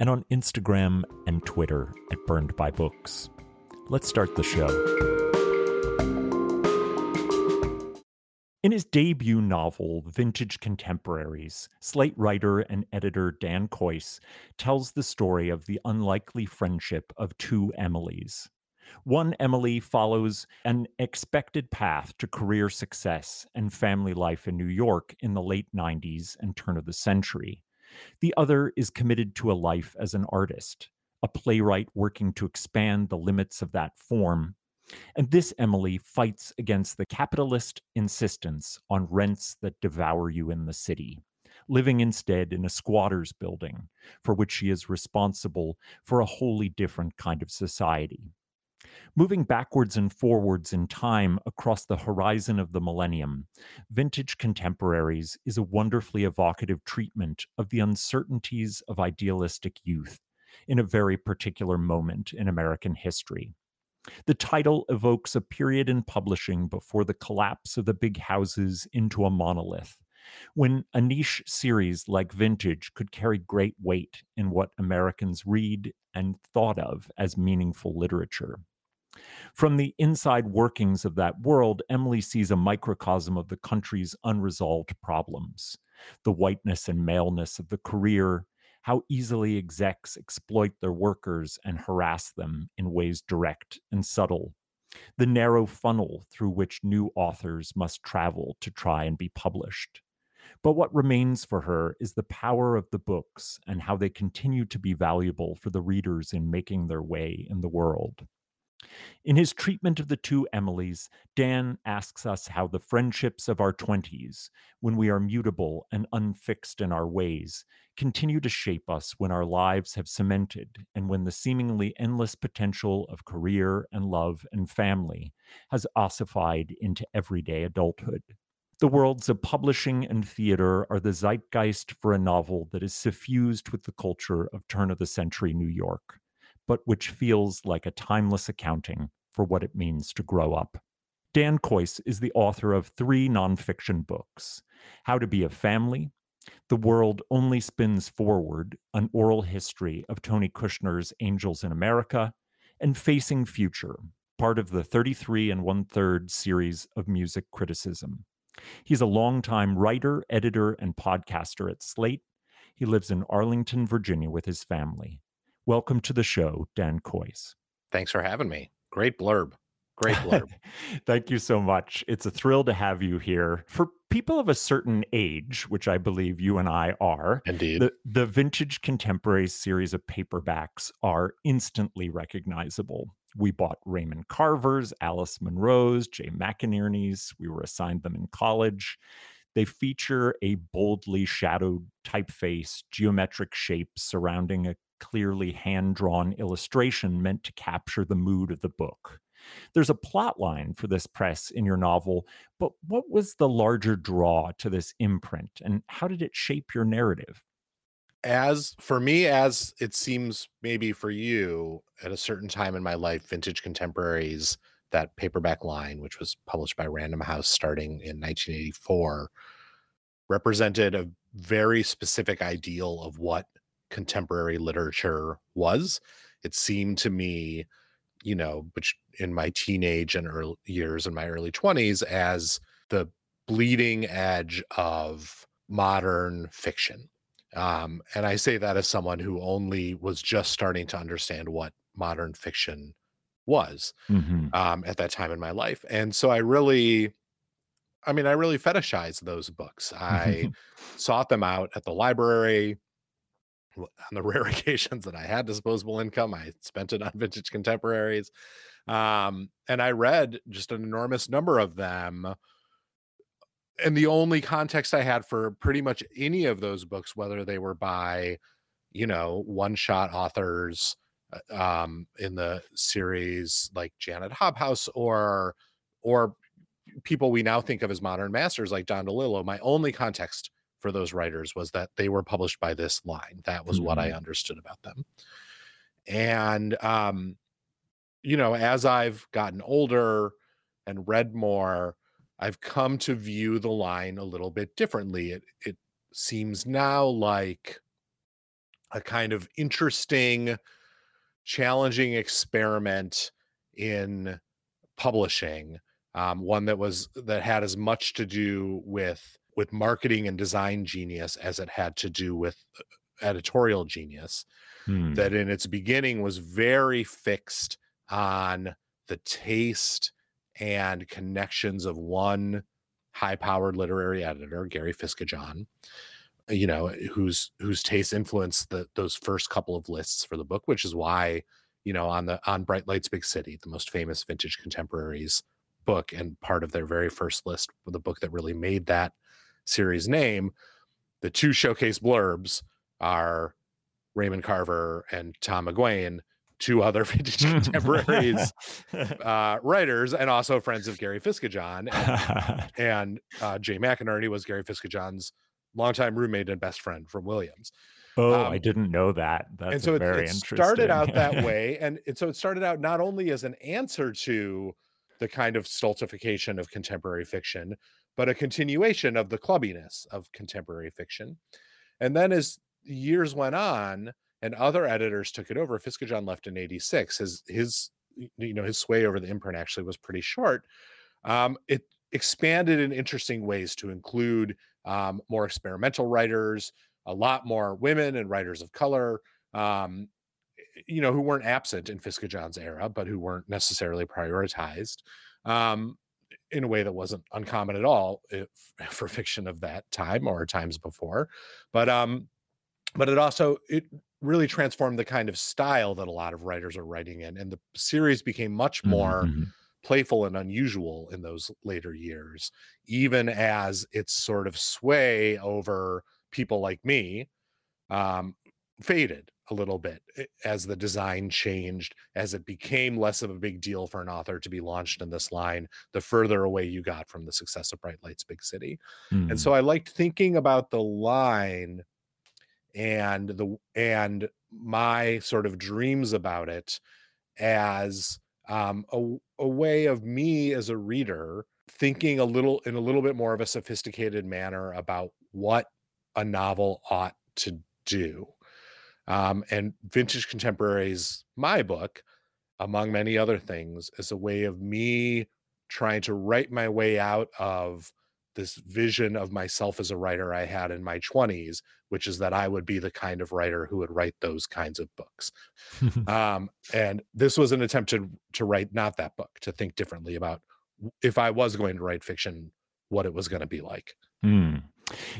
and on Instagram and Twitter at Burned by Books. Let's start the show. In his debut novel, Vintage Contemporaries, Slate writer and editor Dan Kois tells the story of the unlikely friendship of two Emilys. One Emily follows an expected path to career success and family life in New York in the late 90s and turn of the century. The other is committed to a life as an artist, a playwright working to expand the limits of that form. And this Emily fights against the capitalist insistence on rents that devour you in the city, living instead in a squatter's building, for which she is responsible for a wholly different kind of society. Moving backwards and forwards in time across the horizon of the millennium, Vintage Contemporaries is a wonderfully evocative treatment of the uncertainties of idealistic youth in a very particular moment in American history. The title evokes a period in publishing before the collapse of the big houses into a monolith, when a niche series like Vintage could carry great weight in what Americans read and thought of as meaningful literature. From the inside workings of that world, Emily sees a microcosm of the country's unresolved problems the whiteness and maleness of the career, how easily execs exploit their workers and harass them in ways direct and subtle, the narrow funnel through which new authors must travel to try and be published. But what remains for her is the power of the books and how they continue to be valuable for the readers in making their way in the world. In his treatment of the two Emilys, Dan asks us how the friendships of our 20s, when we are mutable and unfixed in our ways, continue to shape us when our lives have cemented and when the seemingly endless potential of career and love and family has ossified into everyday adulthood. The worlds of publishing and theater are the zeitgeist for a novel that is suffused with the culture of turn of the century New York but which feels like a timeless accounting for what it means to grow up. Dan Kois is the author of three nonfiction books How to Be a Family, The World Only Spins Forward, an oral history of Tony Kushner's Angels in America, and Facing Future, part of the 33 and one third series of music criticism. He's a longtime writer, editor, and podcaster at Slate. He lives in Arlington, Virginia with his family. Welcome to the show, Dan Kois. Thanks for having me. Great blurb. Great blurb. Thank you so much. It's a thrill to have you here. For people of a certain age, which I believe you and I are, Indeed. the, the Vintage contemporary series of paperbacks are instantly recognizable. We bought Raymond Carver's, Alice Munro's, Jay McInerney's. We were assigned them in college. They feature a boldly shadowed typeface, geometric shapes surrounding a clearly hand drawn illustration meant to capture the mood of the book. There's a plot line for this press in your novel, but what was the larger draw to this imprint and how did it shape your narrative? As for me, as it seems maybe for you, at a certain time in my life, Vintage Contemporaries, that paperback line, which was published by Random House starting in 1984, represented a very specific ideal of what contemporary literature was. It seemed to me, you know, which in my teenage and early years in my early 20s as the bleeding edge of modern fiction. Um, and I say that as someone who only was just starting to understand what modern fiction was Mhm. um, at that time in my life. And so I really, I mean, I really fetishized those books. I sought them out at the library. On the rare occasions that I had disposable income, I spent it on vintage contemporaries. Um, and I read just an enormous number of them. And the only context I had for pretty much any of those books, whether they were by, you know, one shot authors uh, um, in the series like Janet Hobhouse or or people we now think of as modern masters like Don DeLillo, my only context for those writers was that they were published by this line. That was what I understood about them. And um, you know, as I've gotten older and read more, I've come to view the line a little bit differently. It it seems now like a kind of interesting, challenging experiment in publishing. Um, one that was that had as much to do with with marketing and design genius as it had to do with uh, editorial genius Hmm. that in its beginning was very fixed on the taste and connections of one high-powered literary editor, Gary Fisketjon, you know, whose whose taste influenced the, those first couple of lists for the book, which is why, you know, on the on Bright Lights Big City, the most famous vintage contemporaries book and part of their very first list, the book that really made that series name, the two showcase blurbs are Raymond Carver and Tom McGuane, two other vintage contemporaries uh, writers, and also friends of Gary Fisketjon. And, and uh, Jay McInerney was Gary Fisketjon's longtime roommate and best friend from Williams. oh, um, I didn't know that. That's and so it, very it started out that way, and, and so it started out not only as an answer to the kind of stultification of contemporary fiction, but a continuation of the clubbiness of contemporary fiction. And then as years went on and other editors took it over, Fisketjon left in 86. His his you know his sway over the imprint actually was pretty short. Um, it expanded in interesting ways to include um, more experimental writers, a lot more women and writers of color, um, you know, who weren't absent in Fisketjon's era, but who weren't necessarily prioritized um, in a way that wasn't uncommon at all if, for fiction of that time or times before. But um, but it also it really transformed the kind of style that a lot of writers are writing in, and the series became much Mhm, more mhm. playful and unusual in those later years, even as its sort of sway over people like me um, faded a little bit eh, as the design changed, as it became less of a big deal for an author to be launched in this line, the further away you got from the success of Bright Lights Big City. Hmm. And so I liked thinking about the line and the and my sort of dreams about it as um, a, a way of me as a reader thinking a little in a little bit more of a sophisticated manner about what a novel ought to do. Um, and Vintage Contemporaries, my book, among many other things, is a way of me trying to write my way out of this vision of myself as a writer I had in my 20s, which is that I would be the kind of writer who would write those kinds of books. um, and this was an attempt to to write not that book, to think differently about if I was going to write fiction, what it was going to be like. Mm.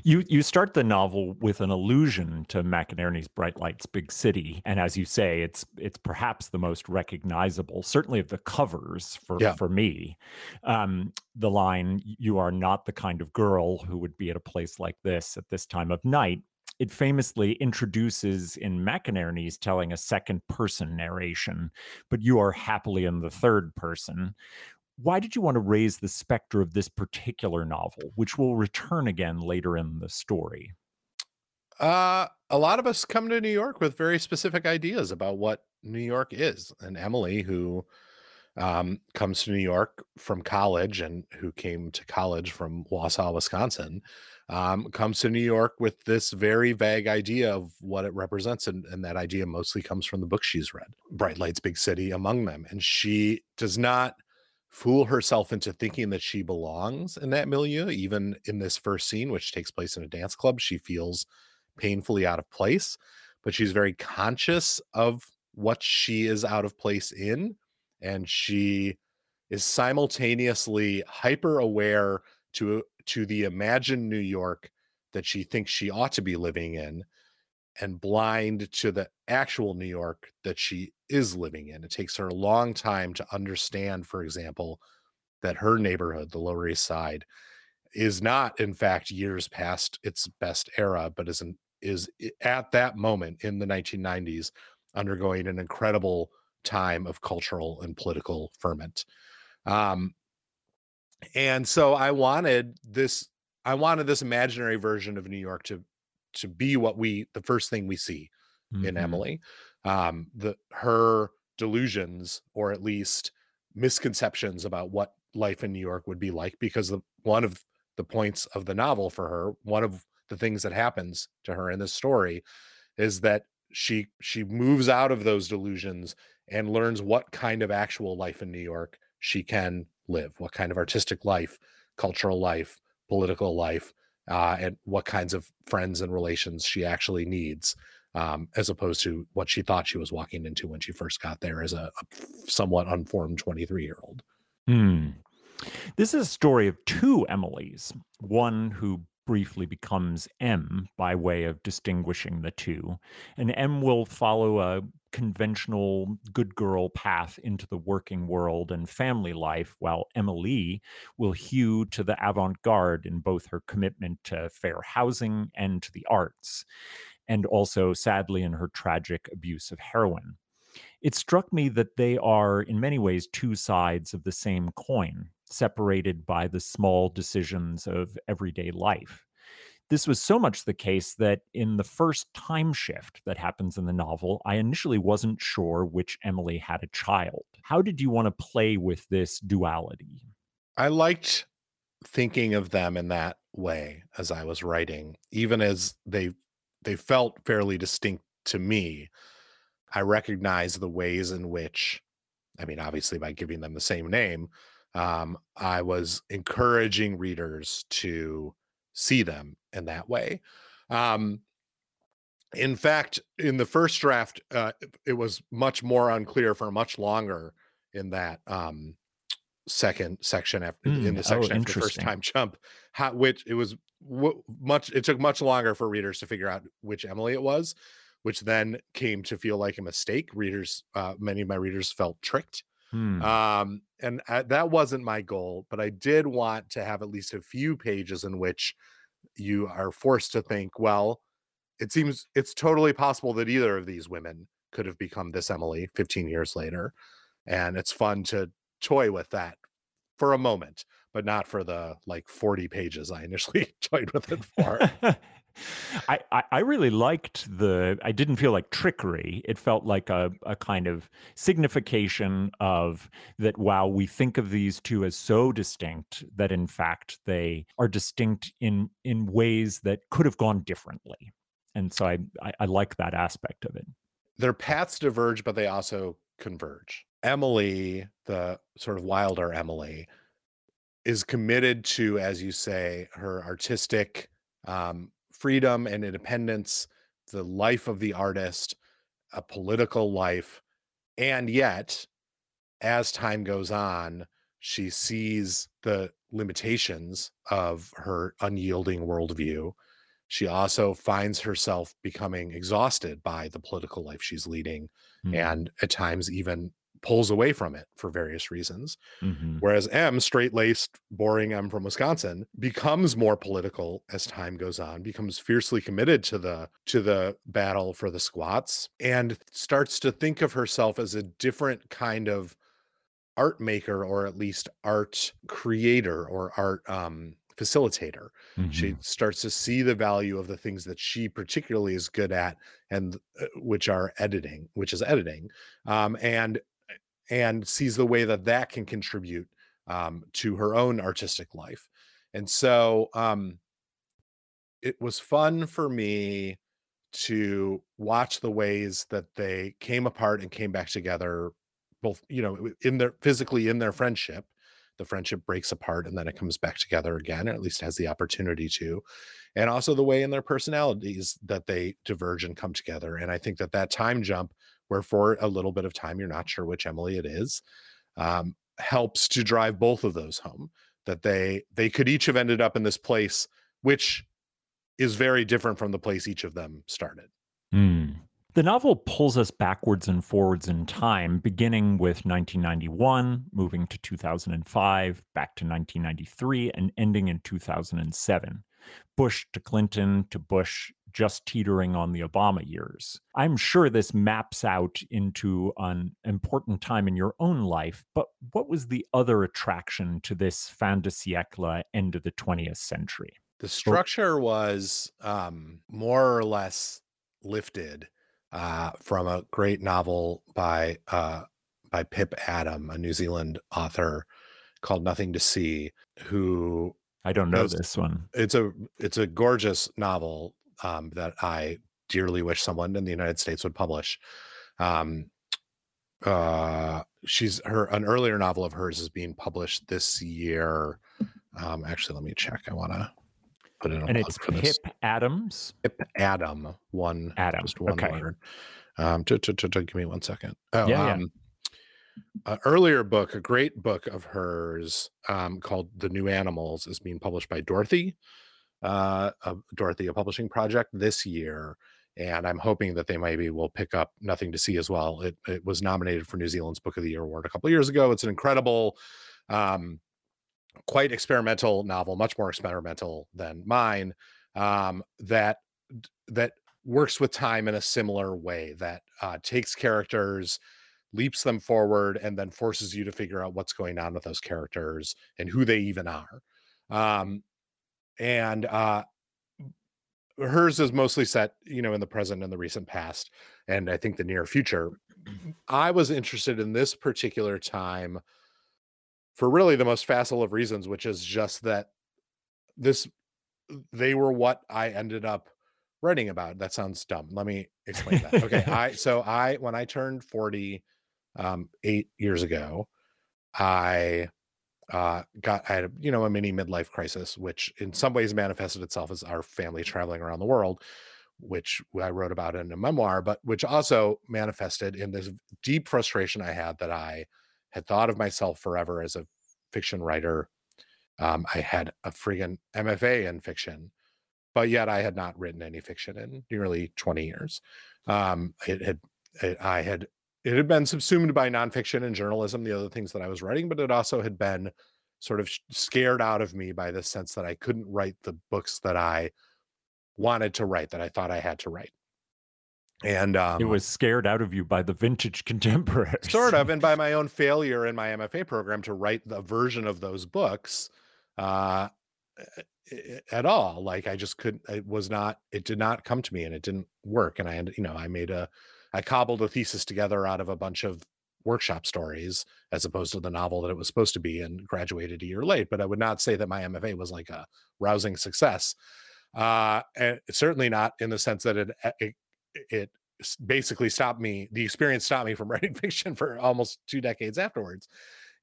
You you start the novel with an allusion to McInerney's Bright Lights Big City, and as you say, it's it's perhaps the most recognizable, certainly of the covers for yeah. for me. Um, the line "You are not the kind of girl who would be at a place like this at this time of night." It famously introduces in McInerney's telling a second person narration, but you are happily in the third person, why did you want to raise the specter of this particular novel, which will return again later in the story? Uh, a lot of us come to New York with very specific ideas about what New York is. And Emily, who um, comes to New York from college and who came to college from Wausau, Wisconsin, um, comes to New York with this very vague idea of what it represents. And, and that idea mostly comes from the books she's read, Bright Lights, Big City among them. And she does not fool herself into thinking that she belongs in that milieu. Even in this first scene, which takes place in a dance club, she feels painfully out of place, but she's very conscious of what she is out of place in. And she is simultaneously hyper aware to to the imagined New York that she thinks she ought to be living in and blind to the actual New York that she is living in. It takes her a long time to understand, for example, that her neighborhood, the Lower East Side, is not, in fact, years past its best era, but is is at that moment in the 1990s undergoing an incredible time of cultural and political ferment. Um, and so I wanted this, I wanted this imaginary version of New York to to be what we the first thing we see mm-hmm. in Emily. Um, the her delusions, or at least misconceptions about what life in New York would be like, because the, one of the points of the novel for her, one of the things that happens to her in this story, is that she she moves out of those delusions and learns what kind of actual life in New York she can live, what kind of artistic life, cultural life, political life, uh, and what kinds of friends and relations she actually needs, um, as opposed to what she thought she was walking into when she first got there as a, a somewhat unformed 23 year old. Hmm. This is a story of two Emilys, one who briefly becomes M by way of distinguishing the two. And M will follow a conventional good girl path into the working world and family life, while Emily will hew to the avant garde in both her commitment to fair housing and to the arts, and also, sadly, in her tragic abuse of heroin. It struck me that they are, in many ways, two sides of the same coin, separated by the small decisions of everyday life. This was so much the case that in the first time shift that happens in the novel, I initially wasn't sure which Emily had a child. How did you want to play with this duality? I liked thinking of them in that way as I was writing, even as they they felt fairly distinct to me. I recognize the ways in which, I mean, obviously by giving them the same name, um, I was encouraging readers to see them in that way. Um, in fact, in the first draft, uh, it was much more unclear for much longer in that um, second section after mm, in the section oh, after the first time jump. How which it was w- much. It took much longer for readers to figure out which Emily it was, which then came to feel like a mistake. Readers, uh, many of my readers felt tricked Hmm. Um, and I, that wasn't my goal, but I did want to have at least a few pages in which you are forced to think, well, it seems it's totally possible that either of these women could have become this Emily 15 years later. And it's fun to toy with that for a moment, but not for the like 40 pages I initially toyed with it for. I, I, I really liked the I didn't feel like trickery. It felt like a, a kind of signification of that while we think of these two as so distinct, that in fact they are distinct in in ways that could have gone differently. And so I, I, I like that aspect of it. Their paths diverge, but they also converge. Emily, the sort of wilder Emily, is committed to, as you say, her artistic um, freedom and independence, the life of the artist, a political life. And yet, as time goes on, she sees the limitations of her unyielding worldview. She also finds herself becoming exhausted by the political life she's leading mm-hmm. and at times even pulls away from it for various reasons. Mm-hmm. Whereas M, straight laced, boring M from Wisconsin, becomes more political as time goes on, becomes fiercely committed to the to the battle for the squats, and starts to think of herself as a different kind of art maker or at least art creator or art um facilitator. Mm-hmm. She starts to see the value of the things that she particularly is good at, and uh, which are editing, which is editing, um, and and sees the way that that can contribute um, to her own artistic life. And so um, it was fun for me to watch the ways that they came apart and came back together both you know in their physically in their friendship the friendship breaks apart and then it comes back together again or at least has the opportunity to and also the way in their personalities that they diverge and come together and i think that that time jump where for a little bit of time you're not sure which Emily it is, um, helps to drive both of those home. That they they could each have ended up in this place, which is very different from the place each of them started. Mm. The novel pulls us backwards and forwards in time, beginning with 1991, moving to 2005, back to 1993, and ending in 2007. Bush to Clinton to Bush just teetering on the Obama years. I'm sure this maps out into an important time in your own life, but what was the other attraction to this fin de siècle end of the 20th century? The structure was um, more or less lifted uh, from a great novel by uh, by Pip Adam, a New Zealand author called Nothing to See, who I don't know this one. It's a it's a gorgeous novel um, that I dearly wish someone in the United States would publish. Um, uh, she's her an earlier novel of hers is being published this year. Um, actually, let me check. I want to put in a and it's Pip Adams. Pip Adam, one Adam, just one okay. word. Um, to, to, to, to, give me one second. Oh, yeah, um, yeah. earlier book, a great book of hers um, called The New Animals, is being published by Dorothy uh, a Dorothea Publishing Project this year. And I'm hoping that they maybe will pick up Nothing to See as well. It, it was nominated for New Zealand's Book of the Year award a couple years ago. It's an incredible, um, quite experimental novel, much more experimental than mine. Um, that that works with time in a similar way. That uh, takes characters, leaps them forward, and then forces you to figure out what's going on with those characters and who they even are. Um, and uh hers is mostly set you know in the present and the recent past and i think the near future. I was interested in this particular time for really the most facile of reasons which is just that this they were what i ended up writing about. That sounds dumb. Let me explain that. Okay i so i when i turned 40 um 8 years ago i uh, got I had a, you know a mini midlife crisis, which in some ways manifested itself as our family traveling around the world, which I wrote about in a memoir, but which also manifested in this deep frustration I had that I had thought of myself forever as a fiction writer. Um, I had a friggin' MFA in fiction, but yet I had not written any fiction in nearly 20 years. Um, it had it, I had it had been subsumed by nonfiction and journalism, the other things that I was writing, but it also had been sort of scared out of me by the sense that I couldn't write the books that I wanted to write, that I thought I had to write. And um, it was scared out of you by the vintage contemporaries. Sort of, and by my own failure in my MFA program to write the version of those books uh, at all. Like I just couldn't, it was not, it did not come to me and it didn't work. And I, you know, I made a, I cobbled a thesis together out of a bunch of workshop stories as opposed to the novel that it was supposed to be and graduated a year late. But I would not say that my MFA was like a rousing success. Uh, and certainly not in the sense that it, eh, it, it basically stopped me, the experience stopped me from writing fiction for almost two decades afterwards.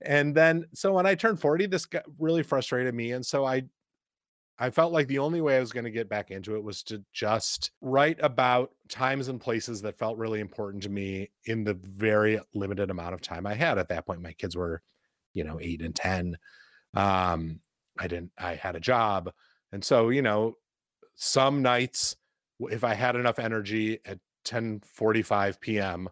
and then so when I turned 40, this got really frustrated me. And so I I felt like the only way I was going to get back into it was to just write about times and places that felt really important to me in the very limited amount of time I had at that point. My kids were, you know, eight and 10. Um, I didn't, I had a job. And so, you know, some nights, if I had enough energy at 10 45 p.m.,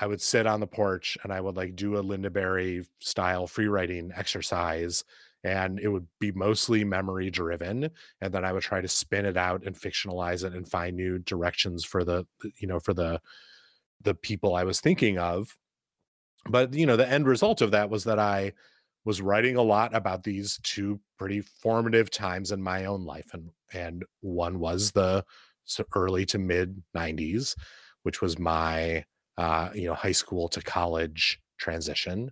I would sit on the porch and I would like do a Lynda Barry style free writing exercise and it would be mostly memory driven and then i would try to spin it out and fictionalize it and find new directions for the you know for the the people i was thinking of. But you know the end result of that was that i was writing a lot about these two pretty formative times in my own life and and one was the early to mid 90s which was my uh you know high school to college transition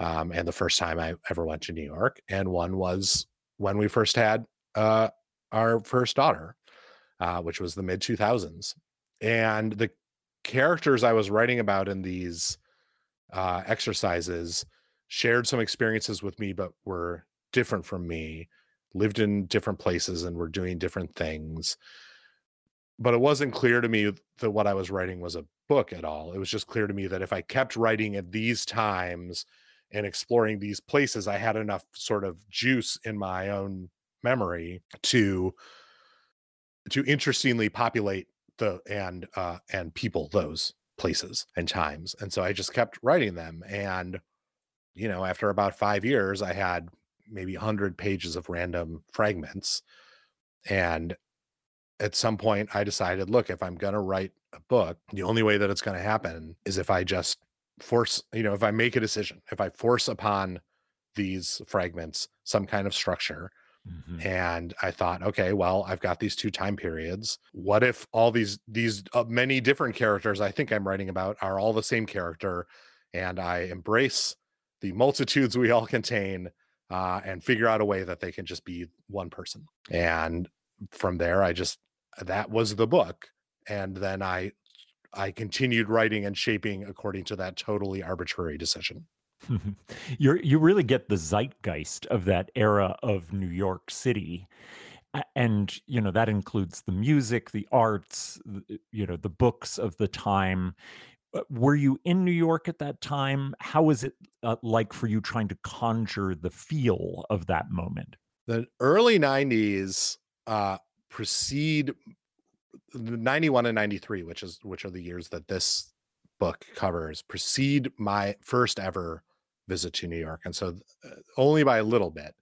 um, and the first time I ever went to New York. And one was when we first had uh, our first daughter, uh, which was the mid 2000s. And the characters I was writing about in these uh, exercises shared some experiences with me, but were different from me, lived in different places, and were doing different things. But it wasn't clear to me that what I was writing was a book at all. It was just clear to me that if I kept writing at these times, and exploring these places, I had enough sort of juice in my own memory to to interestingly populate the and uh and people those places and times. And so I just kept writing them and you know, after about 5 years I had maybe 100 pages of random fragments and at some point I decided, look, if I'm going to write a book, the only way that it's going to happen is if I just force you know if i make a decision if i force upon these fragments some kind of structure mm-hmm. and i thought okay well i've got these two time periods what if all these these uh, many different characters i think i'm writing about are all the same character and i embrace the multitudes we all contain uh, and figure out a way that they can just be one person and from there i just that was the book and then i I continued writing and shaping according to that totally arbitrary decision. you you really get the zeitgeist of that era of New York City. And, you know, that includes the music, the arts, you know, the books of the time. Uh, were you in New York at that time? How was it uh, like for you trying to conjure the feel of that moment? The early 90s uh, precede 91 and 93 which is which are the years that this book covers precede my first ever visit to new york and so uh, only by a little bit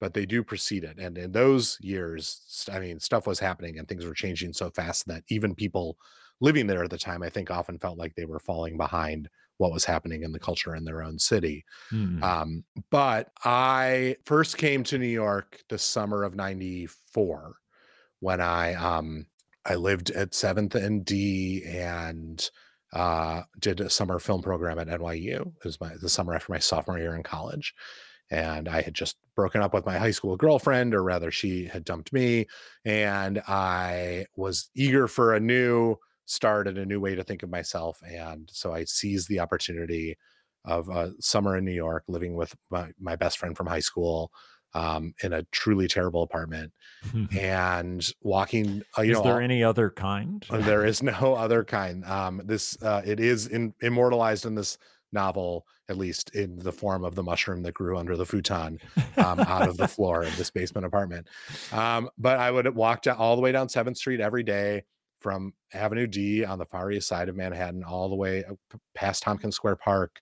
but they do precede it and in those years i mean stuff was happening and things were changing so fast that even people living there at the time i think often felt like they were falling behind what was happening in the culture in their own city mm. um, but i first came to new york the summer of 94 when i um, I lived at 7th and D and uh, did a summer film program at NYU. It was my the summer after my sophomore year in college. And I had just broken up with my high school girlfriend, or rather, she had dumped me. And I was eager for a new start and a new way to think of myself. And so I seized the opportunity of a summer in New York, living with my, my best friend from high school, um, in a truly terrible apartment and walking. Uh, you is know, there any other kind? Uh, there is no other kind. Um, this uh, it is in, immortalized in this novel, at least in the form of the mushroom that grew under the futon um, out of the floor of this basement apartment. Um, but I would walk down all the way down Seventh Street every day from Avenue D on the far east side of Manhattan, all the way past Tompkins Square Park,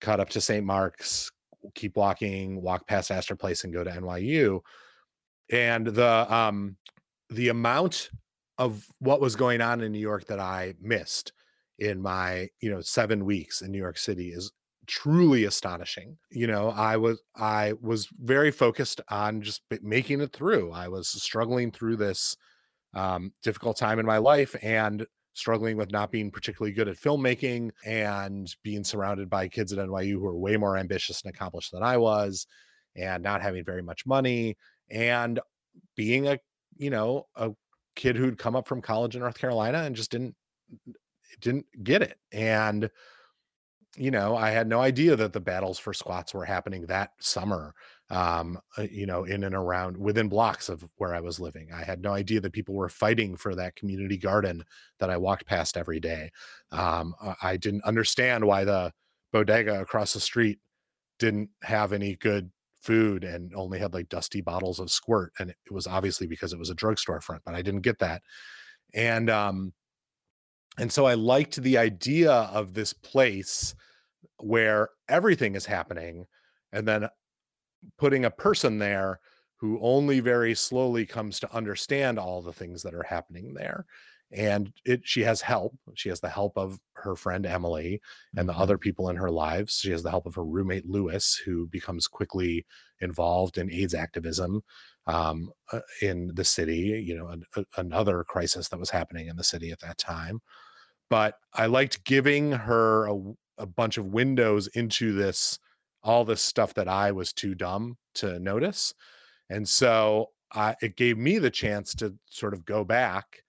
cut up to St. Mark's, keep walking, walk past Astor Place and go to NYU. And the um the amount of what was going on in New York that I missed in my, you know, 7 weeks in New York City is truly astonishing. You know, I was I was very focused on just making it through. I was struggling through this um difficult time in my life and struggling with not being particularly good at filmmaking and being surrounded by kids at NYU who are way more ambitious and accomplished than I was and not having very much money and being a you know a kid who'd come up from college in North Carolina and just didn't didn't get it and you know, I had no idea that the battles for squats were happening that summer. Um, uh, you know, in and around within blocks of where I was living. I had no idea that people were fighting for that community garden that I walked past every day. Um, I didn't understand why the bodega across the street didn't have any good food and only had like dusty bottles of squirt and it was obviously because it was a drugstore front but i didn't get that and um and so i liked the idea of this place where everything is happening and then putting a person there who only very slowly comes to understand all the things that are happening there and it she has help. She has the help of her friend emily and the mm-hmm. other people in her lives. She has the help of her roommate lewis who becomes quickly involved in aids activism um, uh, in the city you know an, a, another crisis that was happening in the city at that time. But i liked giving her a, a bunch of windows into this all this stuff that i was too dumb to notice and so I, it gave me the chance to sort of go back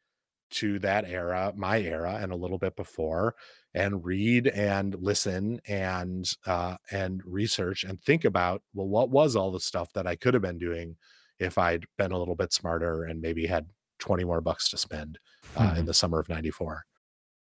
to that era, my era, and a little bit before, and read and listen and uh, and research and think about well, what was all the stuff that I could have been doing if I'd been a little bit smarter and maybe had 20 more bucks to spend uh, mm-hmm. in the summer of 94.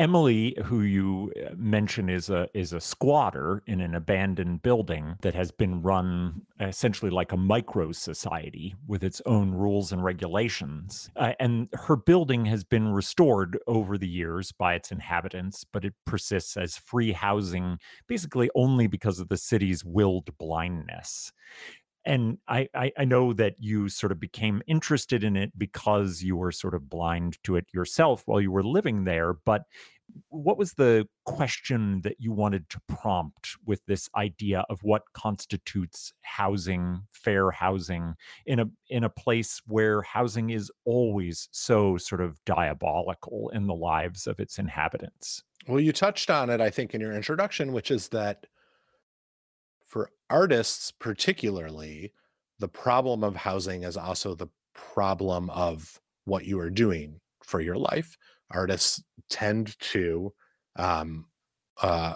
Emily, who you uh, mention is a is a squatter in an abandoned building that has been run essentially like a micro society with its own rules and regulations. Uh, and her building has been restored over the years by its inhabitants, but it persists as free housing basically only because of the city's willed blindness and I, I, I know that you sort of became interested in it because you were sort of blind to it yourself while you were living there but what was the question that you wanted to prompt with this idea of what constitutes housing fair housing in a in a place where housing is always so sort of diabolical in the lives of its inhabitants? Well you touched on it i think in your introduction which is that artists particularly the problem of housing is also the problem of what you are doing for your life artists tend to um, uh,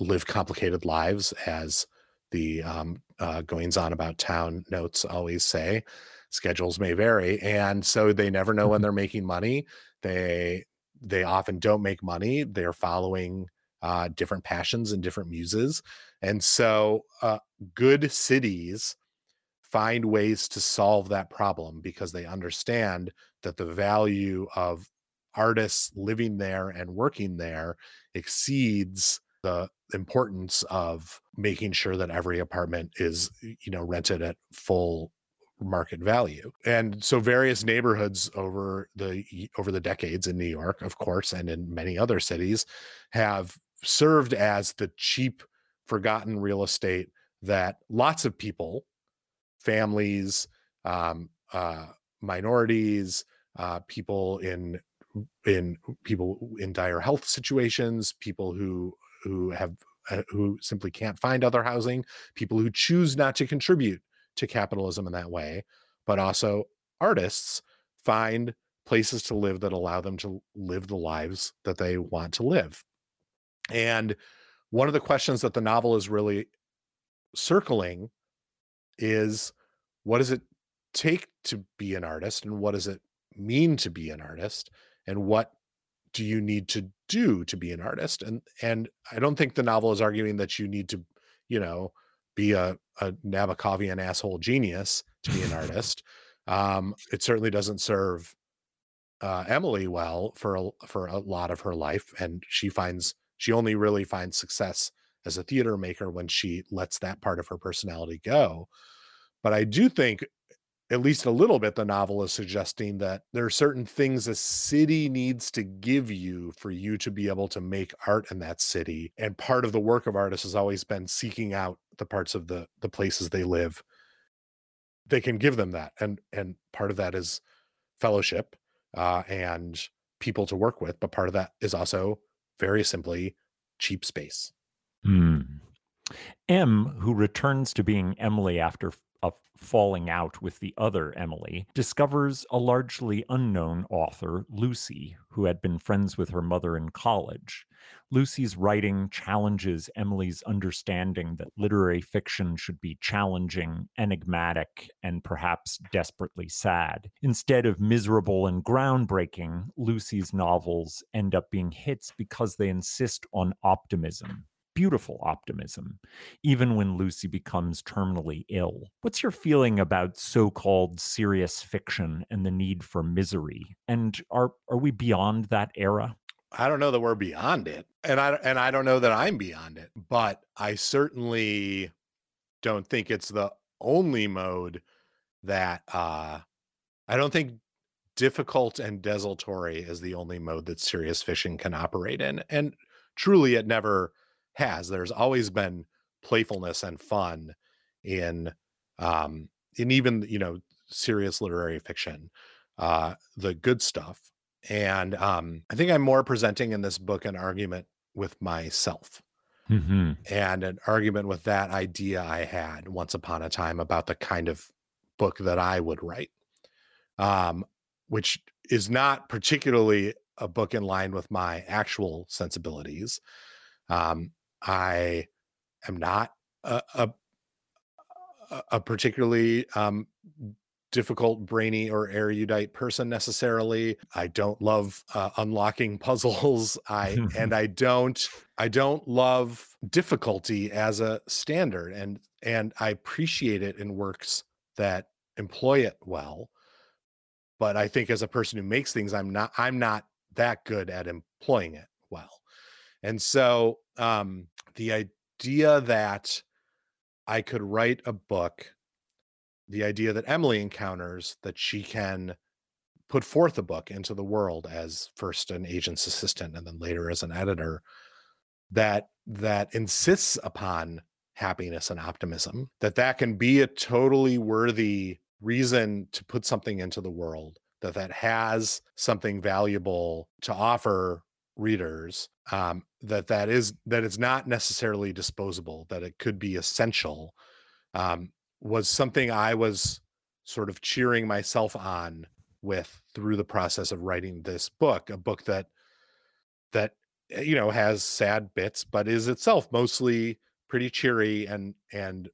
live complicated lives, as the um, uh, goings on about town notes always say. Schedules may vary, and so they never know when mm-hmm. they're making money. They they often don't make money. They're following uh, different passions and different muses, and so uh, good cities find ways to solve that problem because they understand that the value of artists living there and working there exceeds the importance of making sure that every apartment is you know rented at full market value. And so various neighborhoods over the over the decades in new york of course and in many other cities have served as the cheap forgotten real estate that lots of people families um, uh, minorities uh, people in in people in dire health situations, people who who have uh, who simply can't find other housing, people who choose not to contribute to capitalism in that way, but also artists find places to live that allow them to live the lives that they want to live. And one of the questions that the novel is really circling is what does it take to be an artist and what does it mean to be an artist and what do you need to do to be an artist? And and i don't think the novel is arguing that you need to you know be a, a nabokovian asshole genius to be an artist. Um it certainly doesn't serve uh emily well for a, for a lot of her life and she finds she only really finds success as a theater maker when she lets that part of her personality go but i do think at least a little bit, the novel is suggesting that there are certain things a city needs to give you for you to be able to make art in that city. And part of the work of artists has always been seeking out the parts of the the places they live. They can give them that, and and part of that is fellowship uh, and people to work with, but part of that is also very simply cheap space. Hmm. M, who returns to being Emily after a falling out with the other Emily, discovers a largely unknown author, Lucy, who had been friends with her mother in college. Lucy's writing challenges Emily's understanding that literary fiction should be challenging, enigmatic, and perhaps desperately sad. Instead of miserable and groundbreaking, Lucy's novels end up being hits because they insist on optimism beautiful optimism, even when Lucy becomes terminally ill. What's your feeling about so called serious fiction and the need for misery? And are, are we beyond that era? I don't know that we're beyond it. And I and I don't know that I'm beyond it, but I certainly don't think it's the only mode that uh I don't think difficult and desultory is the only mode that serious fiction can operate in. And truly it never has. There's always been playfulness and fun in um in even you know serious literary fiction uh the good stuff and um i think i'm more presenting in this book an argument with myself mm-hmm. and an argument with that idea i had once upon a time about the kind of book that i would write um which is not particularly a book in line with my actual sensibilities um I am not a, a, a particularly um, difficult, brainy, or erudite person necessarily. I don't love uh, unlocking puzzles. I and I don't I don't love difficulty as a standard, and and I appreciate it in works that employ it well. But I think as a person who makes things, I'm not I'm not that good at employing it. And so um, the idea that I could write a book, the idea that Emily encounters that she can put forth a book into the world as first an agent's assistant and then later as an editor that that insists upon happiness and optimism that that can be a totally worthy reason to put something into the world that that has something valuable to offer readers um, that that is that it's not necessarily disposable that it could be essential um, was something i was sort of cheering myself on with through the process of writing this book a book that that eh, you know has sad bits but is itself mostly pretty cheery and and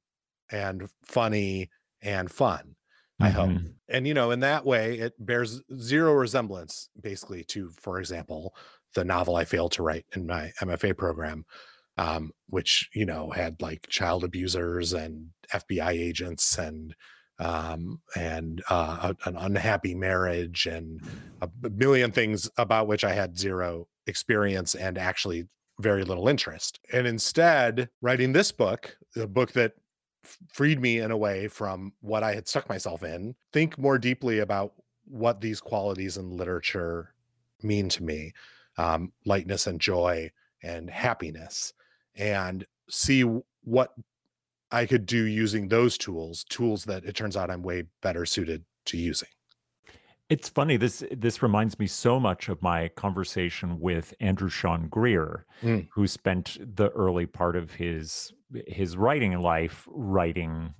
and funny and fun I hope. Mm-hmm. And you know, in that way, it bears zero resemblance, basically, to, for example, the novel I failed to write in my MFA program, um, which you know had like child abusers and FBI agents and um, and uh, a, an unhappy marriage and a million things about which I had zero experience and actually very little interest. And instead, writing this book, a book that freed me in a way from what I had stuck myself in, think more deeply about what these qualities in literature mean to me um, lightness and joy and happiness and see what I could do using those tools, tools that it turns out I'm way better suited to using. It's funny. This this reminds me so much of my conversation with Andrew Sean Greer, mm. who spent the early part of his his writing life writing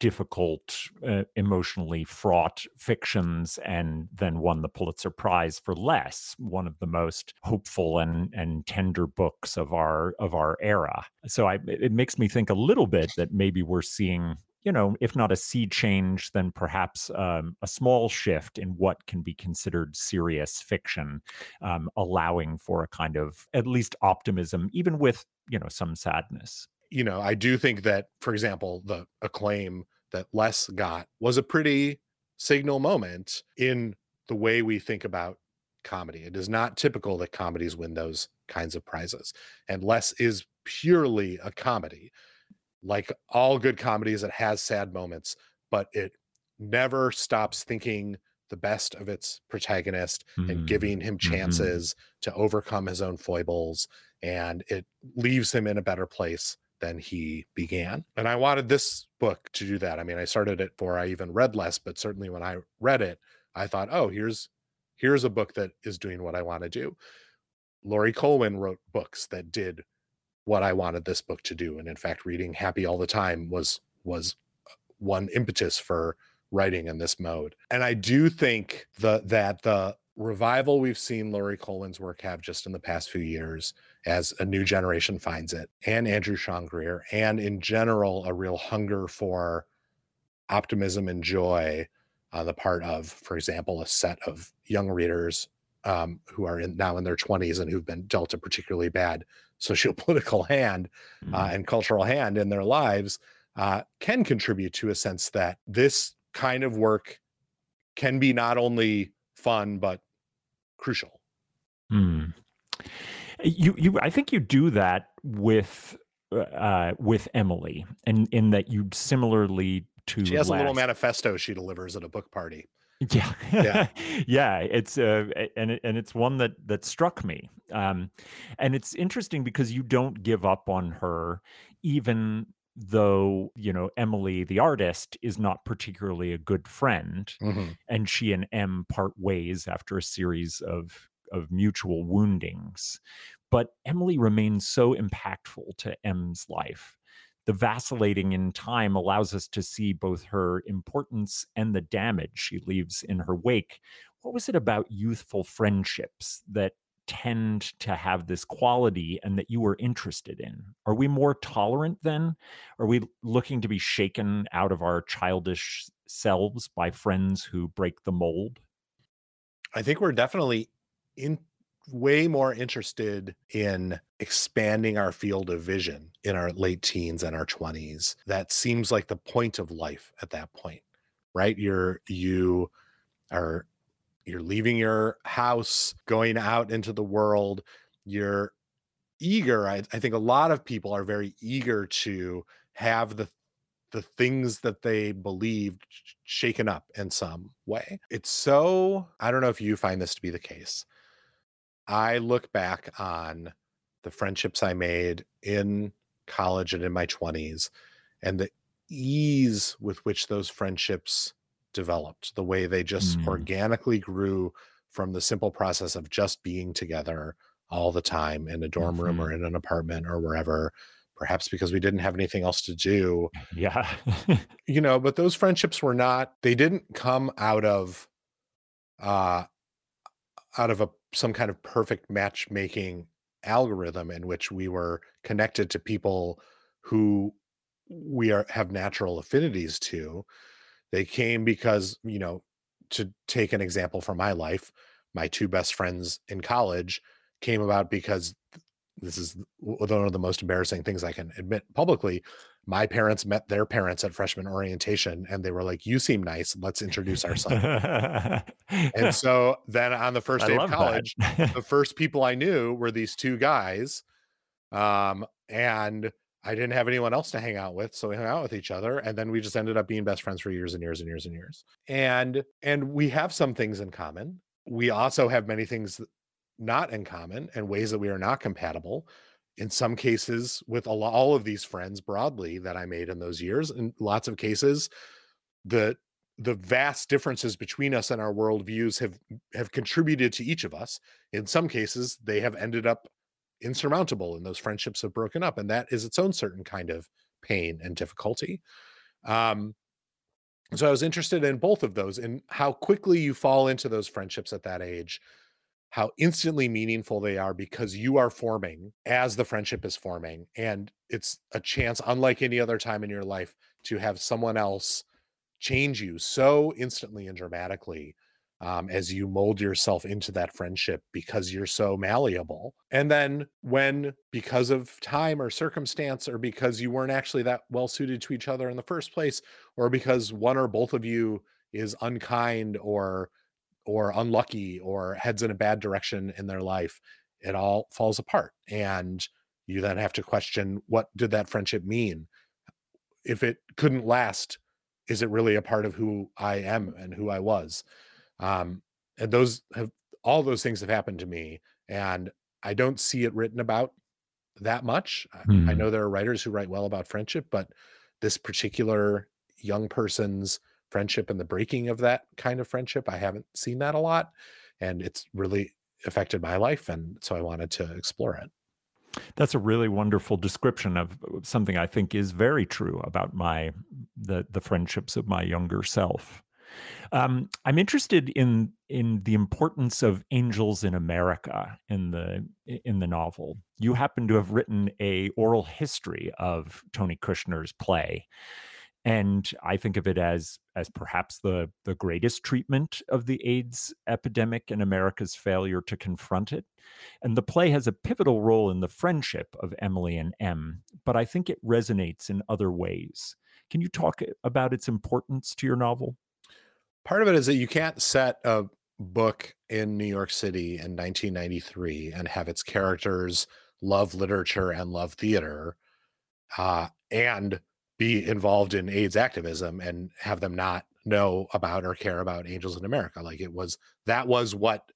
difficult, uh, emotionally fraught fictions, and then won the Pulitzer Prize for Less, one of the most hopeful and and tender books of our of our era. So I, it makes me think a little bit that maybe we're seeing you know, if not a sea change, then perhaps um, a small shift in what can be considered serious fiction, um, allowing for a kind of at least optimism, even with, you know, some sadness you know, I do think that, for example, the acclaim that Less got was a pretty signal moment in the way we think about comedy. It is not typical that comedies win those kinds of prizes. And Less is purely a comedy. Like all good comedies, it has sad moments, but it never stops thinking the best of its protagonist mm-hmm. and giving him mm-hmm. chances mm-hmm. to overcome his own foibles and it leaves him in a better place than he began. And I wanted this book to do that. I mean, I started it before I even read less, but certainly when I read it, I thought, "Oh, here's here's a book that is doing what I want to do." Laurie Colwin wrote books that did what I wanted this book to do. And in fact, reading Happy All the Time was was uh, one impetus for writing in this mode. And I do think the that the revival we've seen Laurie Colwin's work have just in the past few years as a new generation finds it, and Andrew Sean Greer, and in general, a real hunger for optimism and joy on the part of, for example, a set of young readers um, who are in, now in their 20s and who've been dealt a particularly bad socio-political hand uh, mm-hmm. uh, and cultural hand in their lives uh, can contribute to a sense that this kind of work can be not only fun but crucial. Mm. You, you, I think you do that with uh, with Emily, and in that you similarly to she has last, a little manifesto she delivers at a book party. Yeah, yeah, yeah. It's uh, and it, and it's one that that struck me. Um, and it's interesting because you don't give up on her, even though you know Emily, the artist, is not particularly a good friend, mm-hmm. and she and M part ways after a series of of mutual woundings. But Emily remains so impactful to M's life the vacillating in time allows us to see both her importance and the damage she leaves in her wake. What was it about youthful friendships that tend to have this quality and that you were interested in? Are we more tolerant then? Are we looking to be shaken out of our childish selves by friends who break the mold? I think we're definitely in way more interested in expanding our field of vision in our late teens and our 20s that seems like the point of life at that point right you're you are you're leaving your house going out into the world you're eager I, I think a lot of people are very eager to have the the things that they believed shaken up in some way. It's so, I don't know if you find this to be the case. I look back on the friendships I made in college and in my 20s and the ease with which those friendships developed, the way they just mm. organically grew from the simple process of just being together all the time in a dorm mm-hmm. room or in an apartment or wherever perhaps because we didn't have anything else to do yeah you know but those friendships were not they didn't come out of uh out of a some kind of perfect matchmaking algorithm in which we were connected to people who we are have natural affinities to they came because you know to take an example from my life my two best friends in college came about because this is one of the most embarrassing things I can admit publicly. My parents met their parents at freshman orientation and they were like, You seem nice. Let's introduce our son. and so then on the first day of college, the first people I knew were these two guys. Um, and I didn't have anyone else to hang out with, so we hung out with each other, and then we just ended up being best friends for years and years and years and years. And and we have some things in common. We also have many things not in common and ways that we are not compatible in some cases with all of these friends broadly that i made in those years in lots of cases the the vast differences between us and our worldviews have have contributed to each of us. In some cases they have ended up insurmountable and those friendships have broken up and that is its own certain kind of pain and difficulty. Um so i was interested in both of those and how quickly you fall into those friendships at that age how instantly meaningful they are because you are forming as the friendship is forming. And it's a chance, unlike any other time in your life, to have someone else change you so instantly and dramatically um, as you mold yourself into that friendship because you're so malleable. And then when, because of time or circumstance, or because you weren't actually that well suited to each other in the first place, or because one or both of you is unkind or or unlucky or heads in a bad direction in their life, it all falls apart. And you then have to question what did that friendship mean? If it couldn't last is it really a part of who I am and who I was? Um, and those have all those things have happened to me, and I don't see it written about that much. Mm. I hmm. know there are writers who write well about friendship, but this particular young person's friendship and the breaking of that kind of friendship, I haven't seen that a lot, and it's really affected my life, and so I wanted to explore it. That's a really wonderful description of something I think is very true about my the the friendships of my younger self. Um, I'm interested in in the importance of angels in America in the in the novel. You happen to have written a oral history of Tony Kushner's play, and I think of it as as perhaps the the greatest treatment of the AIDS epidemic and America's failure to confront it. And the play has a pivotal role in the friendship of Emily and M, but I think it resonates in other ways. Can you talk about its importance to your novel? Part of it is that you can't set a book in New York City in 1993 and have its characters love literature and love theater uh, and be involved in AIDS activism and have them not know about or care about Angels in America. Like it was that was what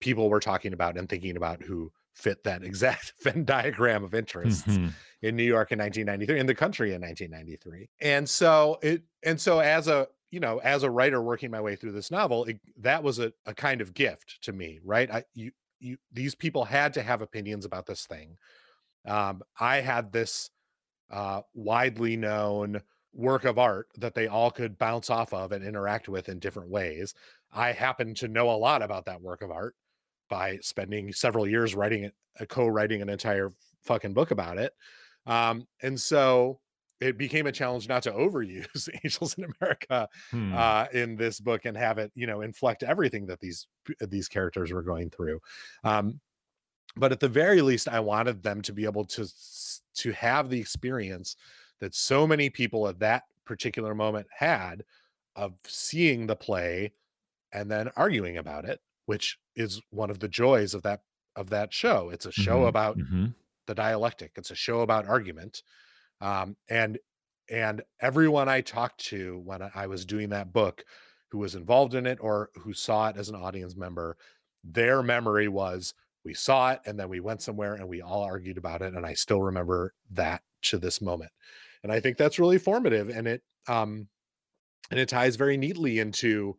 people were talking about and thinking about who fit that exact Venn diagram of interests mm-hmm. in New York in 1993 in the country in 1993. And so it and so as a you know as a writer working my way through this novel it, that was a, a kind of gift to me right I you you these people had to have opinions about this thing um I had this uh, widely known work of art that they all could bounce off of and interact with in different ways. I happen to know a lot about that work of art by spending several years writing it, uh, co-writing an entire fucking book about it. Um, and so it became a challenge not to overuse Angels in America hmm. uh, in this book and have it, you know, inflect everything that these these characters were going through. Um, but at the very least, I wanted them to be able to to have the experience that so many people at that particular moment had of seeing the play and then arguing about it which is one of the joys of that of that show it's a show mm-hmm, about mm-hmm. the dialectic it's a show about argument um, and and everyone i talked to when i was doing that book who was involved in it or who saw it as an audience member their memory was we saw it and then we went somewhere and we all argued about it and i still remember that to this moment and i think that's really formative and it um and it ties very neatly into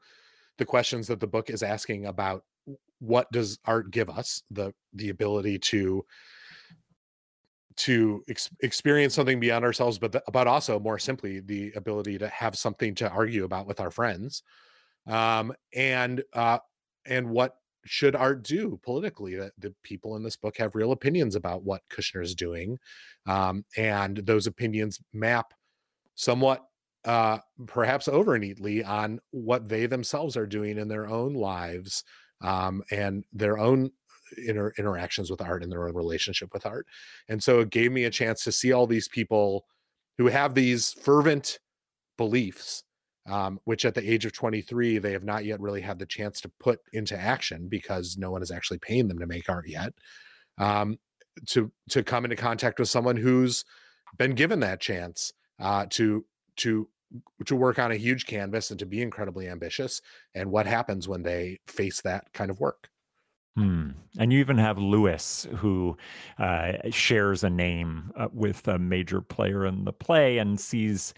the questions that the book is asking about what does art give us? The the ability to to ex- experience something beyond ourselves but the, but also more simply the ability to have something to argue about with our friends um and uh and what should art do politically that the people in this book have real opinions about what kushner is doing um, and those opinions map somewhat uh, perhaps over neatly on what they themselves are doing in their own lives um, and their own inter- interactions with art and their own relationship with art. And so it gave me a chance to see all these people who have these fervent beliefs um, which at the age of 23 they have not yet really had the chance to put into action because no one is actually paying them to make art yet um, to to come into contact with someone who's been given that chance uh, to to to work on a huge canvas and to be incredibly ambitious and what happens when they face that kind of work Hmm. And you even have Lewis, who uh, shares a name uh, with a major player in the play and sees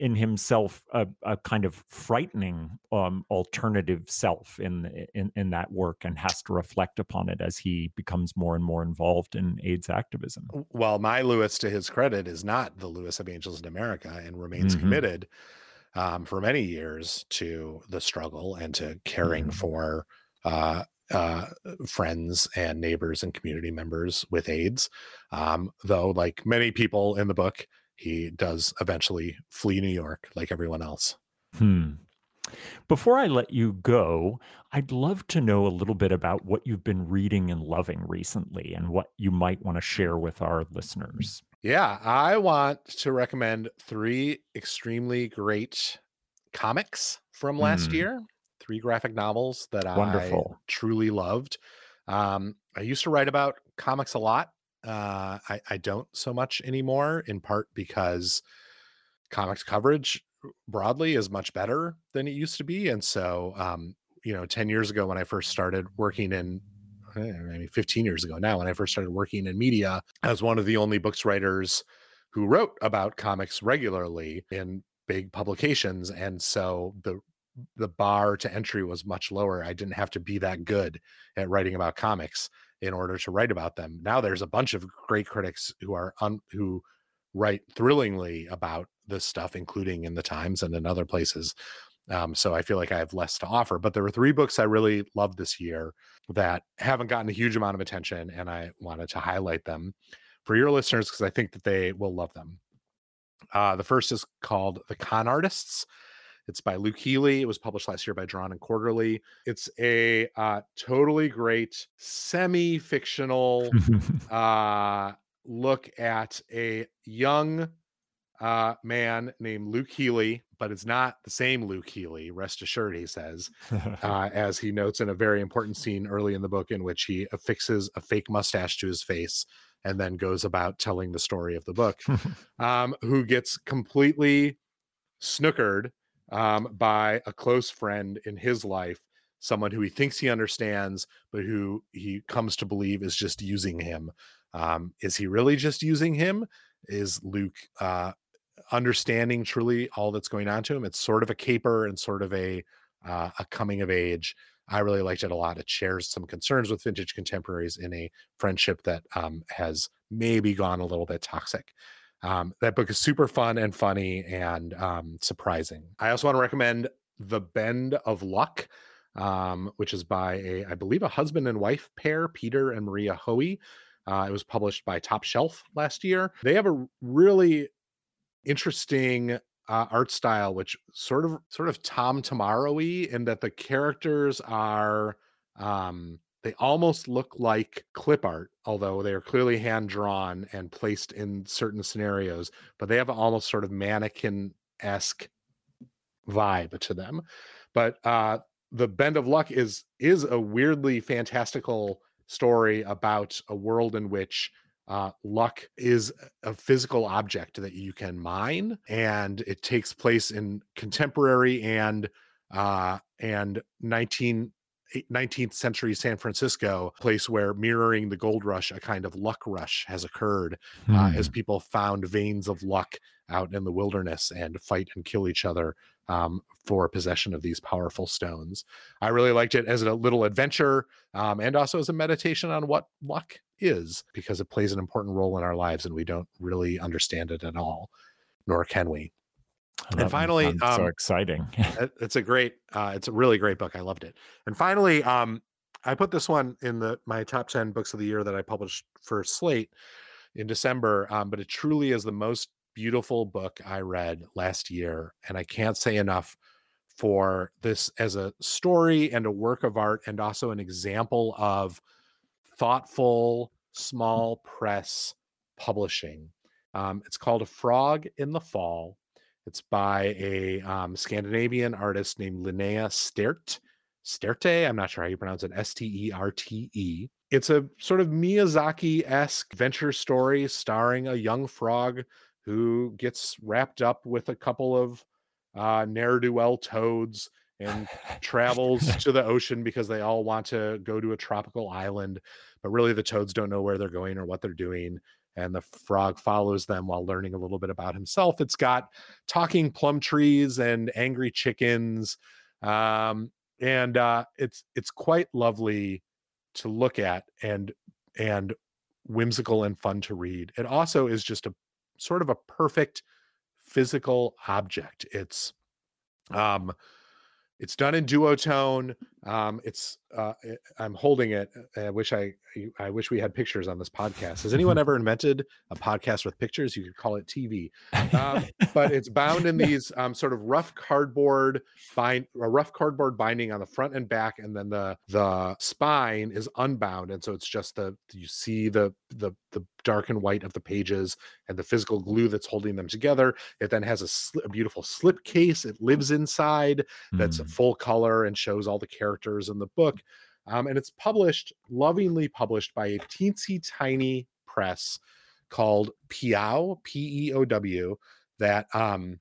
in himself a, a kind of frightening um, alternative self in, in in that work and has to reflect upon it as he becomes more and more involved in AIDS activism. Well, my Lewis, to his credit, is not the Lewis of Angels in America and remains mm-hmm. committed um, for many years to the struggle and to caring mm-hmm. for uh, uh, friends and neighbors and community members with AIDS. Um, though, like many people in the book, he does eventually flee New York like everyone else. Hmm. Before I let you go, I'd love to know a little bit about what you've been reading and loving recently and what you might want to share with our listeners. Yeah, I want to recommend three extremely great comics from last mm. year, three graphic novels that Wonderful. I truly loved. Um, I used to write about comics a lot uh, I, I don't so much anymore, in part because comics coverage broadly is much better than it used to be. And so, um, you know, 10 years ago when I first started working in I mean, 15 years ago now, when I first started working in media, I was one of the only books writers who wrote about comics regularly in big publications. And so the the bar to entry was much lower. I didn't have to be that good at writing about comics in order to write about them. Now there's a bunch of great critics who are un, who write thrillingly about this stuff, including in the Times and in other places. Um, so I feel like I have less to offer. But there were three books I really loved this year that haven't gotten a huge amount of attention, and I wanted to highlight them for your listeners because I think that they will love them. Uh, the first is called The Con Artists. It's by Luke Healy. It was published last year by Drawn and Quarterly. It's a uh, totally great semi fictional uh, look at a young uh, man named Luke Healy, but it's not the same Luke Healy, rest assured, he says, uh, as he notes in a very important scene early in the book in which he affixes a fake mustache to his face and then goes about telling the story of the book, um, who gets completely snookered um, by a close friend in his life, someone who he thinks he understands, but who he comes to believe is just using him. Um, is he really just using him? Is Luke uh, understanding truly all that's going on to him? It's sort of a caper and sort of a uh, a coming of age. I really liked it a lot. It shares some concerns with vintage contemporaries in a friendship that um, has maybe gone a little bit toxic. Um, that book is super fun and funny and um, surprising. I also want to recommend The Bend of Luck, um, which is by a, I believe, a husband and wife pair, Peter and Maria Hoey. Uh, it was published by Top Shelf last year. They have a really interesting uh, art style, which sort of sort of Tom Tomorrow-y in that the characters are um, they almost look like clip art, although they are clearly hand drawn and placed in certain scenarios, but they have almost sort of mannequin esque vibe to them. But uh, the Bend of Luck is is a weirdly fantastical story about a world in which uh, luck is a physical object that you can mine, and it takes place in contemporary and uh, and 19 19th century San Francisco, place where mirroring the gold rush, a kind of luck rush has occurred hmm. uh, as hmm. people found veins of luck out in the wilderness and fight and kill each other um, for possession of these powerful stones. I really liked it as a little adventure um, and also as a meditation on what luck is, because it plays an important role in our lives and we don't really understand it at all, nor can we. Oh, and finally, um, so exciting. it's a great, uh, it's a really great book. I loved it. And finally, um, I put this one in the my top 10 books of the year that I published for Slate in December. Um, but it truly is the most beautiful book I read last year. And I can't say enough for this as a story and a work of art, and also an example of thoughtful, small press publishing. Um, it's called A Frog in the Fall it's by a um, Scandinavian artist named Linnea Sterte. Sterte, I'm not sure how you pronounce it, S T E R T E. It's a sort of Miyazaki esque adventure story starring a young frog who gets wrapped up with a couple of uh, ne'er do well toads and travels to the ocean because they all want to go to a tropical island. But really, the toads don't know where they're going or what they're doing and the frog follows them while learning a little bit about himself. It's got talking plum trees and angry chickens, um, and uh, it's it's quite lovely to look at and and whimsical and fun to read. It also is just a sort of a perfect physical object. It's um it's done in duotone. Um, it's uh, eh, I'm holding it. I wish I I wish we had pictures on this podcast. Has anyone ever invented a podcast with pictures? You could call it TV. Um, but it's bound in these um, sort of rough cardboard bind, a rough cardboard binding on the front and back, and then the the spine is unbound, and so it's just the you see the the the dark and white of the pages and the physical glue that's holding them together. It then has a, sl- a beautiful slip case. It lives inside. That's mm. full color and shows all the characters in the book. Um, and it's published, lovingly published by a teensy tiny press called Peow, P E O W, that um,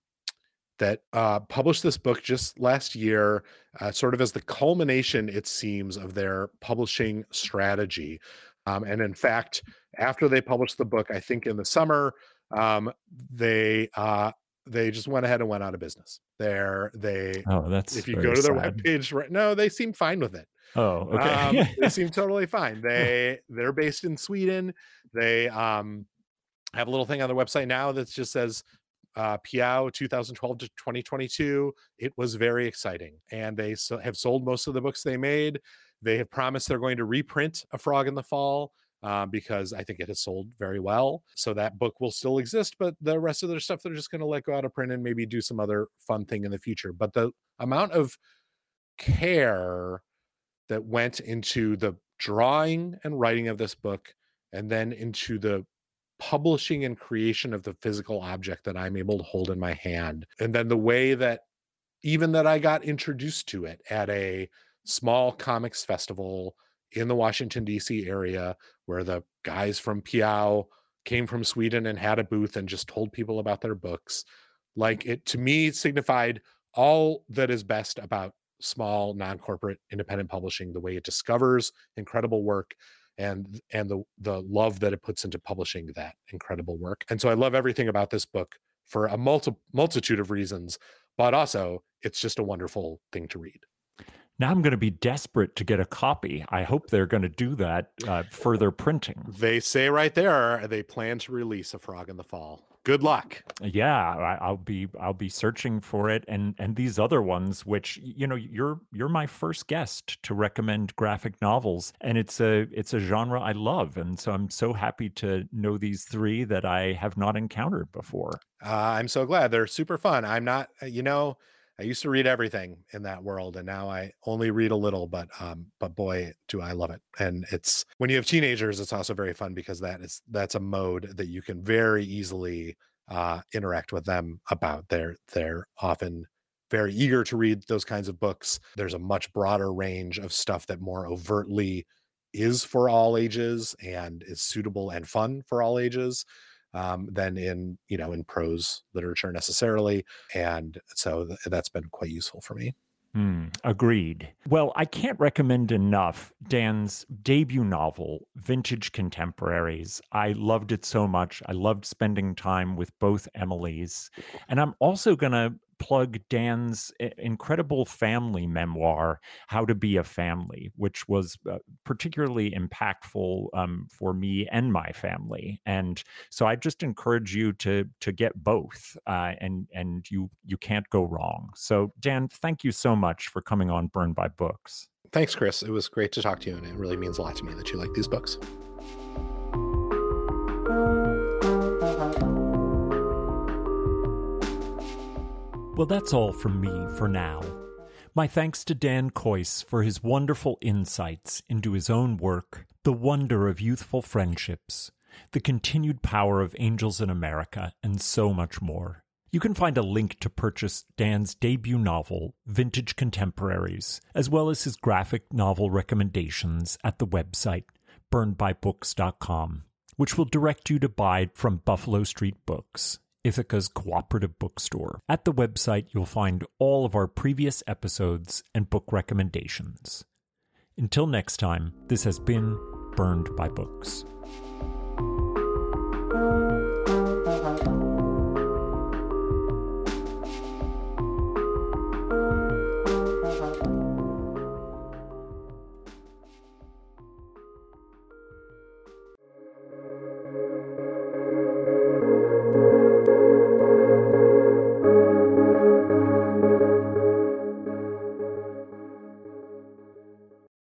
that uh, published this book just last year, uh, sort of as the culmination, it seems, of their publishing strategy. Um, and in fact, after they published the book, I think in the summer, um, they uh, they just went ahead and went out of business. They're they oh that's if you go to their sad. webpage right no, they seem fine with it. Oh, okay. um, they seem totally fine. They they're based in Sweden. They um have a little thing on their website now that just says uh, Peow 2012 to 2022. It was very exciting, and they so, have sold most of the books they made. They have promised they're going to reprint A Frog in the Fall uh, because I think it has sold very well. So that book will still exist, but the rest of their stuff they're just going to let go out of print and maybe do some other fun thing in the future. But the amount of care that went into the drawing and writing of this book and then into the publishing and creation of the physical object that I'm able to hold in my hand. And then the way that even that I got introduced to it at a small comics festival in the Washington, D.C. area where the guys from Peow came from Sweden and had a booth and just told people about their books. Like it to me signified all that is best about small non-corporate independent publishing the way it discovers incredible work and and the the love that it puts into publishing that incredible work and so i love everything about this book for a multi- multitude of reasons but also it's just a wonderful thing to read now I'm going to be desperate to get a copy. I hope they're going to do that uh, further printing. They say right there they plan to release a Frog in the Fall. Good luck. Yeah, I, will be I'll be searching for it, and and these other ones, which you know you're you're my first guest to recommend graphic novels, and it's a it's a genre I love, and so I'm so happy to know these three that I have not encountered before. Uh, I'm so glad they're super fun. I'm not, you know, I used to read everything in that world, and now I only read a little. But um, but boy, do I love it! And it's when you have teenagers, it's also very fun because that is that's a mode that you can very easily uh, interact with them about. They're they're often very eager to read those kinds of books. There's a much broader range of stuff that more overtly is for all ages and is suitable and fun for all ages um, than in you know in prose literature necessarily, and so th- that's been quite useful for me. Mm, agreed. Well, I can't recommend enough Dan's debut novel, Vintage Contemporaries. I loved it so much. I loved spending time with both Emilys. And I'm also going to plug Dan's incredible family memoir, How to Be a Family, which was uh, particularly impactful um, for me and my family. And so I just encourage you to to get both, uh, and and you you can't go wrong. So Dan, thank you so much for coming on Burned by Books. Thanks, Chris. It was great to talk to you, and it really means a lot to me that you like these books. Well, that's all from me for now. My thanks to Dan Kois for his wonderful insights into his own work, the wonder of youthful friendships, the continued power of Angels in America, and so much more. You can find a link to purchase Dan's debut novel, Vintage Contemporaries, as well as his graphic novel recommendations at the website burnedbybooks.com, which will direct you to buy from Buffalo Street Books. Ithaca's cooperative bookstore. At the website, you'll find all of our previous episodes and book recommendations. Until next time, this has been Burned by Books.